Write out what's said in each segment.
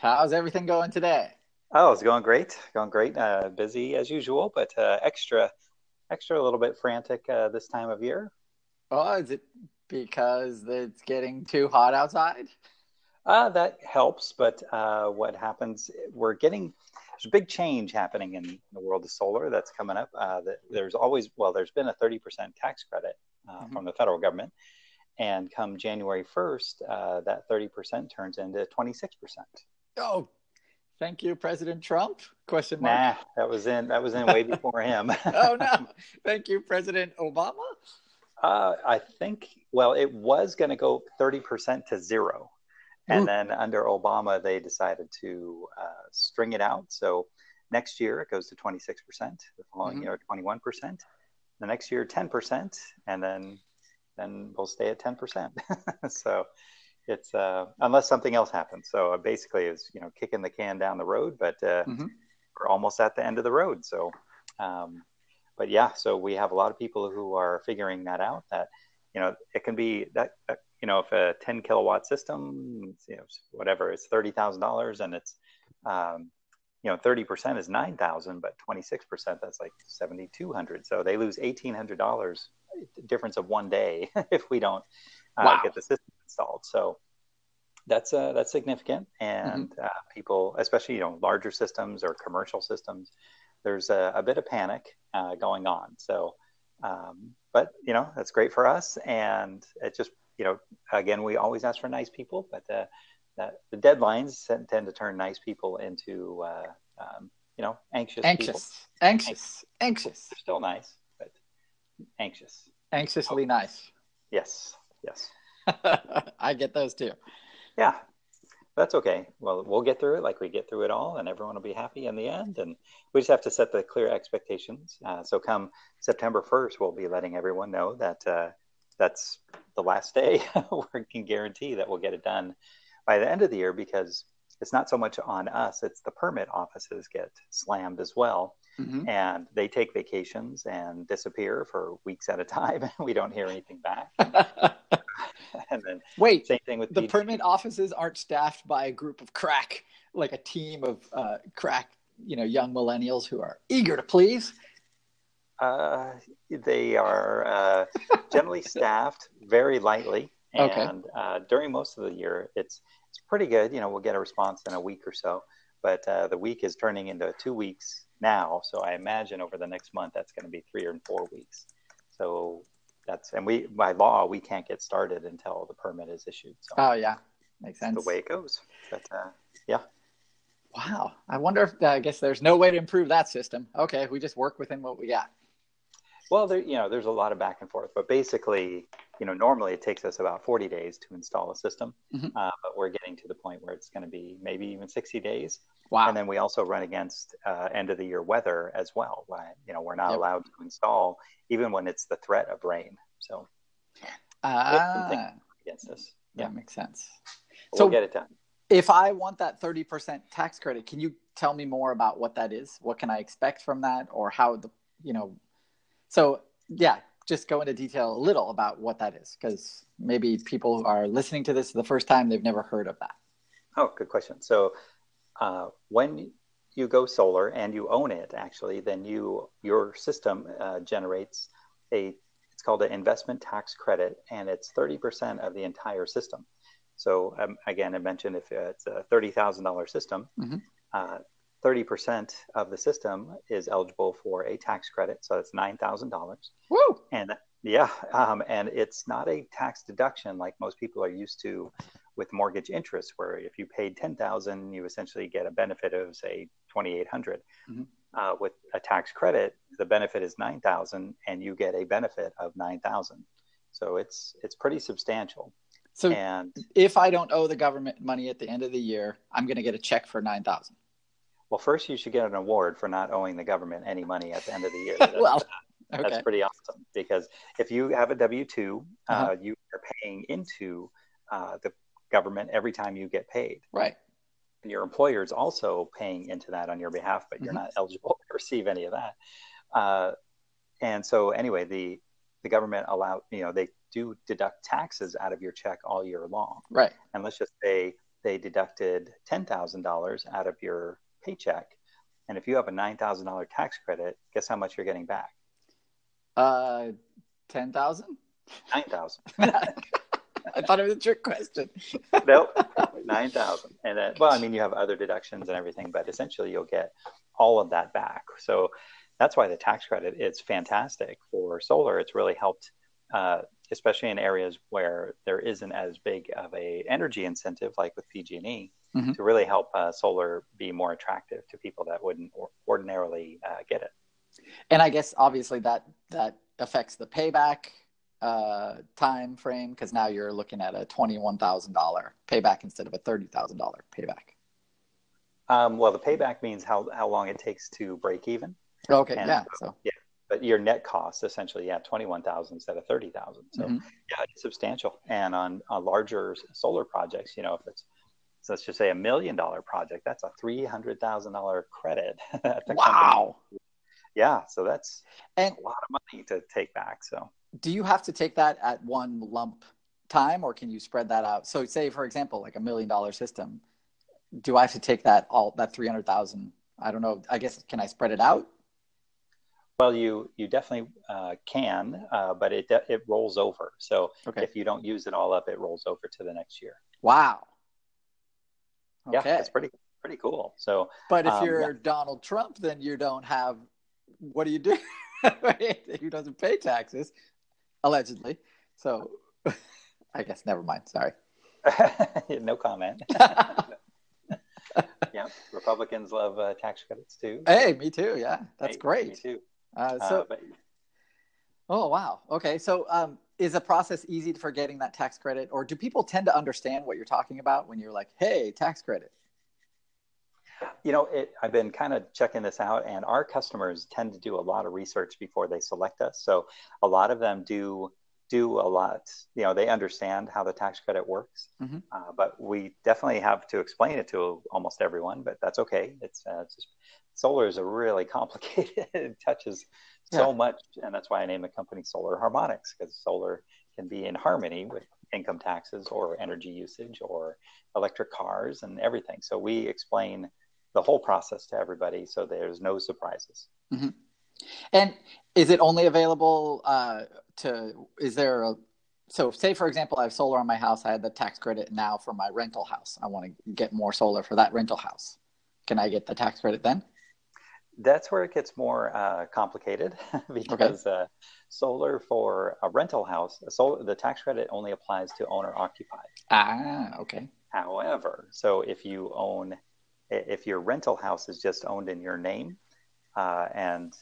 How's everything going today? Oh, it's going great. Going great. Uh, busy as usual, but uh, extra, extra a little bit frantic uh, this time of year. Oh, is it because it's getting too hot outside? Uh, that helps, but uh, what happens? We're getting there's a big change happening in the world of solar that's coming up. Uh, that there's always well, there's been a 30% tax credit uh, mm-hmm. from the federal government, and come January 1st, uh, that 30% turns into 26%. Oh, thank you, President Trump? Question mark. Nah, that was in that was in way before him. oh no, thank you, President Obama. Uh, I think well, it was going to go thirty percent to zero, and Ooh. then under Obama they decided to uh, string it out. So next year it goes to twenty six percent. The following mm-hmm. year twenty one percent. The next year ten percent, and then then we'll stay at ten percent. so it's uh, unless something else happens. So uh, basically, is you know kicking the can down the road, but uh, mm-hmm. we're almost at the end of the road. So, um, but yeah, so we have a lot of people who are figuring that out. That you know it can be that uh, you know if a 10 kilowatt system, you know, whatever, it's thirty thousand dollars, and it's um, you know 30% is 9000 but 26% that's like 7200 so they lose $1800 difference of one day if we don't uh, wow. get the system installed. So that's uh, that's significant, and mm-hmm. uh, people, especially you know larger systems or commercial systems, there's a, a bit of panic uh, going on. So, um, but you know that's great for us, and it just you know again we always ask for nice people, but the the deadlines tend to turn nice people into uh, um, you know anxious, anxious, people. anxious, anxious. They're still nice, but anxious, anxiously oh. nice. Yes, yes. I get those too. Yeah, that's okay. Well, we'll get through it like we get through it all, and everyone will be happy in the end. And we just have to set the clear expectations. Uh, so, come September 1st, we'll be letting everyone know that uh, that's the last day. we can guarantee that we'll get it done by the end of the year because it's not so much on us, it's the permit offices get slammed as well. Mm-hmm. And they take vacations and disappear for weeks at a time, and we don't hear anything back. and then wait, same thing with the permit offices aren't staffed by a group of crack, like a team of uh, crack, you know, young millennials who are eager to please. Uh, they are uh, generally staffed very lightly, and okay. uh, during most of the year, it's it's pretty good. You know, we'll get a response in a week or so, but uh, the week is turning into two weeks now. So I imagine over the next month, that's going to be three or four weeks. So that's and we by law we can't get started until the permit is issued. So oh yeah, makes sense. The way it goes, but uh, yeah. Wow, I wonder if I guess there's no way to improve that system. Okay, we just work within what we got. Well, there you know there's a lot of back and forth, but basically, you know, normally it takes us about 40 days to install a system, mm-hmm. uh, but we're getting to the point where it's going to be maybe even 60 days. Wow. And then we also run against uh, end of the year weather as well. you know, we're not yep. allowed to install even when it's the threat of rain. So uh, against us. Yeah, that makes sense. so we'll get it done. If I want that 30% tax credit, can you tell me more about what that is? What can I expect from that or how the, you know, so yeah, just go into detail a little about what that is because maybe people are listening to this the first time they've never heard of that. Oh, good question. So uh, when you go solar and you own it, actually, then you your system uh, generates a it's called an investment tax credit, and it's thirty percent of the entire system. So um, again, I mentioned if it's a thirty thousand dollar system, mm-hmm. uh, 30% of the system is eligible for a tax credit. So that's $9,000. Woo! And, Yeah, um, and it's not a tax deduction like most people are used to with mortgage interest, where if you paid ten thousand, you essentially get a benefit of say twenty eight hundred. Mm-hmm. Uh, with a tax credit, the benefit is nine thousand, and you get a benefit of nine thousand. So it's it's pretty substantial. So and if I don't owe the government money at the end of the year, I'm going to get a check for nine thousand. Well, first you should get an award for not owing the government any money at the end of the year. well, okay. that's pretty awesome because if you have a W 2 uh, uh-huh. uh, you are paying into uh, the government every time you get paid. Right. And your employer is also paying into that on your behalf, but you're mm-hmm. not eligible to receive any of that. Uh, and so, anyway, the the government allow you know they do deduct taxes out of your check all year long. Right. And let's just say they deducted ten thousand dollars out of your paycheck, and if you have a nine thousand dollar tax credit, guess how much you're getting back? Uh, ten thousand. Nine thousand. I thought it was a trick question. nope, nine thousand. And then, well, I mean, you have other deductions and everything, but essentially, you'll get all of that back. So that's why the tax credit is fantastic for solar. It's really helped, uh, especially in areas where there isn't as big of a energy incentive, like with PG&E, mm-hmm. to really help uh, solar be more attractive to people that wouldn't ordinarily uh, get it. And I guess obviously that that affects the payback uh, time frame because now you're looking at a twenty-one thousand dollar payback instead of a thirty thousand dollar payback. Um, well, the payback means how how long it takes to break even. Okay, and yeah, so yeah, but your net cost essentially, yeah, twenty-one thousand instead of thirty thousand. So mm-hmm. yeah, it's substantial. And on, on larger solar projects, you know, if it's so let's just say a million dollar project, that's a three hundred thousand dollar credit. wow. Company. Yeah, so that's and a lot of money to take back. So do you have to take that at one lump time or can you spread that out? So say for example, like a million dollar system, do I have to take that all that 300,000? I don't know. I guess can I spread it out? Well, you you definitely uh, can, uh, but it it rolls over. So okay. if you don't use it all up, it rolls over to the next year. Wow. Okay. Yeah, it's pretty pretty cool. So, but if um, you're yeah. Donald Trump, then you don't have. What do you do? Who doesn't pay taxes? allegedly. So I guess never mind. Sorry. no comment. yeah, Republicans love uh, tax credits too. Hey, me too. Yeah, that's hey, great. Me too. Uh, so, uh, but... oh wow. Okay, so um, is the process easy for getting that tax credit, or do people tend to understand what you're talking about when you're like, "Hey, tax credit"? You know, it, I've been kind of checking this out, and our customers tend to do a lot of research before they select us. So a lot of them do do a lot. You know, they understand how the tax credit works, mm-hmm. uh, but we definitely have to explain it to almost everyone. But that's okay. It's, uh, it's just, solar is a really complicated. it touches so yeah. much, and that's why I named the company Solar Harmonics because solar can be in harmony with income taxes or energy usage or electric cars and everything. So we explain the whole process to everybody so there's no surprises. Mm-hmm. And is it only available uh, to, is there a, so say for example, I have solar on my house. I had the tax credit now for my rental house. I want to get more solar for that rental house. Can I get the tax credit then? That's where it gets more uh, complicated because okay. uh, solar for a rental house, solar, the tax credit only applies to owner occupied. Ah, okay. However, so if you own, if your rental house is just owned in your name uh, and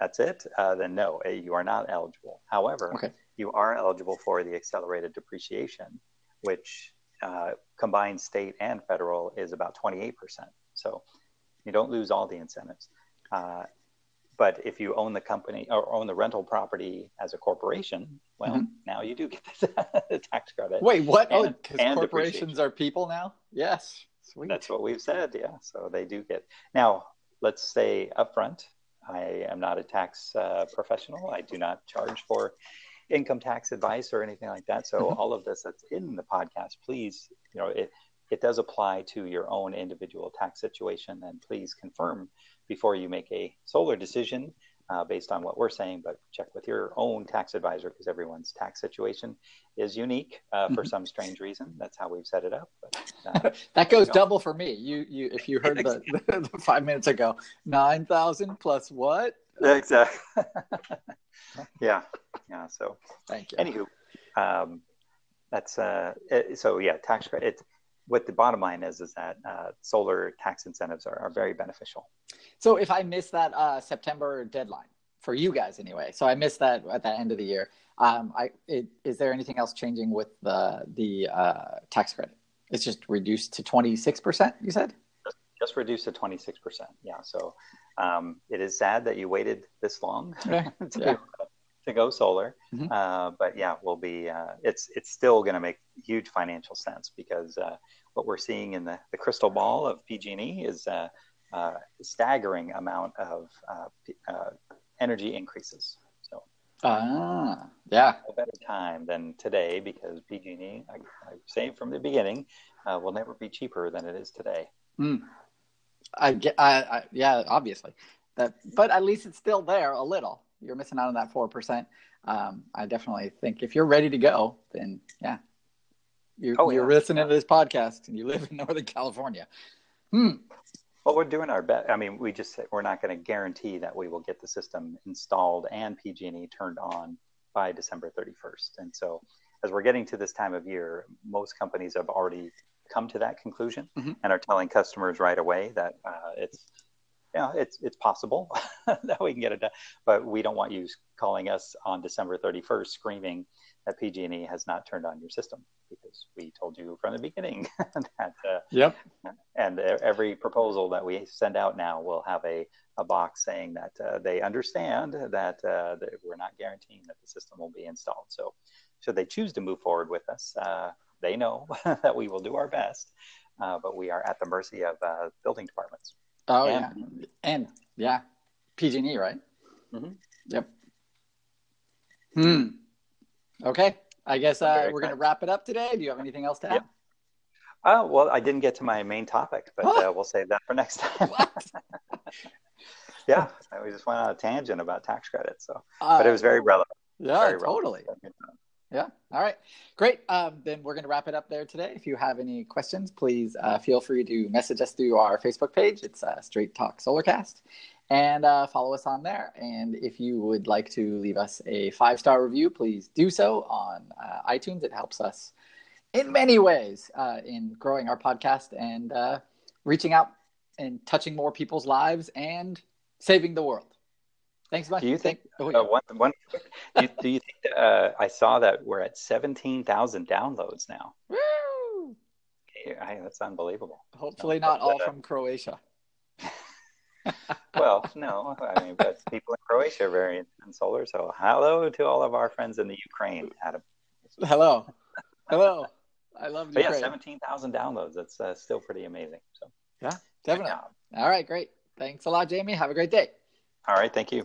that's it, uh, then no, eh, you are not eligible. However, okay. you are eligible for the accelerated depreciation, which uh, combined state and federal is about 28%. So you don't lose all the incentives. Uh, but if you own the company or own the rental property as a corporation, well, mm-hmm. now you do get the, tax credit. Wait, what? And, oh, because corporations are people now? Yes. Sweet. That's what we've said. Yeah. So they do get. Now, let's say upfront, I am not a tax uh, professional. I do not charge for income tax advice or anything like that. So mm-hmm. all of this that's in the podcast, please, you know, it it does apply to your own individual tax situation, and please confirm before you make a solar decision uh, based on what we're saying, but check with your own tax advisor because everyone's tax situation is unique uh, for mm-hmm. some strange reason. That's how we've set it up. But, uh, that goes double for me. You, you, if you heard the, the, five minutes ago, nine thousand plus what? Exactly. yeah, Yeah. So thank you. Anywho, um, that's uh, so yeah, tax credit. What the bottom line is is that uh, solar tax incentives are, are very beneficial. So if I miss that uh, September deadline for you guys anyway, so I missed that at the end of the year. Um, I it, is there anything else changing with the the uh, tax credit? It's just reduced to twenty six percent. You said just, just reduced to twenty six percent. Yeah. So um, it is sad that you waited this long to, yeah. To, go solar, mm-hmm. uh, but yeah, we'll be. Uh, it's it's still going to make huge financial sense because uh, what we're seeing in the, the crystal ball of PG&E is a staggering amount of uh, energy increases. So. Ah, yeah. No better time than today because PG&E, I, I say from the beginning, uh, will never be cheaper than it is today. Mm. I get, I, I, yeah, obviously, that, but at least it's still there a little. You're missing out on that four percent. Um, I definitely think if you're ready to go, then yeah, you're, oh, you're yeah. listening to this podcast and you live in Northern California. Hmm. Well, we're doing our best. I mean, we just we're not going to guarantee that we will get the system installed and PG&E turned on by December 31st. And so, as we're getting to this time of year, most companies have already come to that conclusion mm-hmm. and are telling customers right away that uh, it's you know, it's it's possible that we can get it done, but we don't want you calling us on December 31st screaming that PG&E has not turned on your system because we told you from the beginning that. Uh, yep. And every proposal that we send out now will have a, a box saying that uh, they understand that, uh, that we're not guaranteeing that the system will be installed. So, should they choose to move forward with us, uh, they know that we will do our best, uh, but we are at the mercy of uh, building departments. Oh and, yeah, and yeah, PG&E, right? Mm-hmm. Yep. Hmm. Okay. I guess uh, we're going to wrap it up today. Do you have anything else to add? Yep. Oh, well, I didn't get to my main topic, but uh, we'll save that for next time. yeah, we just went on a tangent about tax credits. So, uh, but it was very relevant. Yeah, very totally. Relevant. Yeah. All right. Great. Um, then we're going to wrap it up there today. If you have any questions, please uh, feel free to message us through our Facebook page. It's uh, Straight Talk Solarcast and uh, follow us on there. And if you would like to leave us a five star review, please do so on uh, iTunes. It helps us in many ways uh, in growing our podcast and uh, reaching out and touching more people's lives and saving the world. Thanks much. Do you think, oh. Uh, one, one, do, you, do you think, uh, I saw that we're at 17,000 downloads now? Woo! Okay, that's unbelievable. Hopefully not all from Croatia well, no, I mean, but people in Croatia are very in solar. So, hello to all of our friends in the Ukraine, Adam. Hello, hello. I love but Ukraine. yeah, seventeen thousand downloads. That's uh, still pretty amazing. So, yeah, definitely. All right, great. Thanks a lot, Jamie. Have a great day. All right, thank you.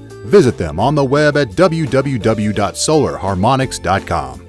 Visit them on the web at www.solarharmonics.com.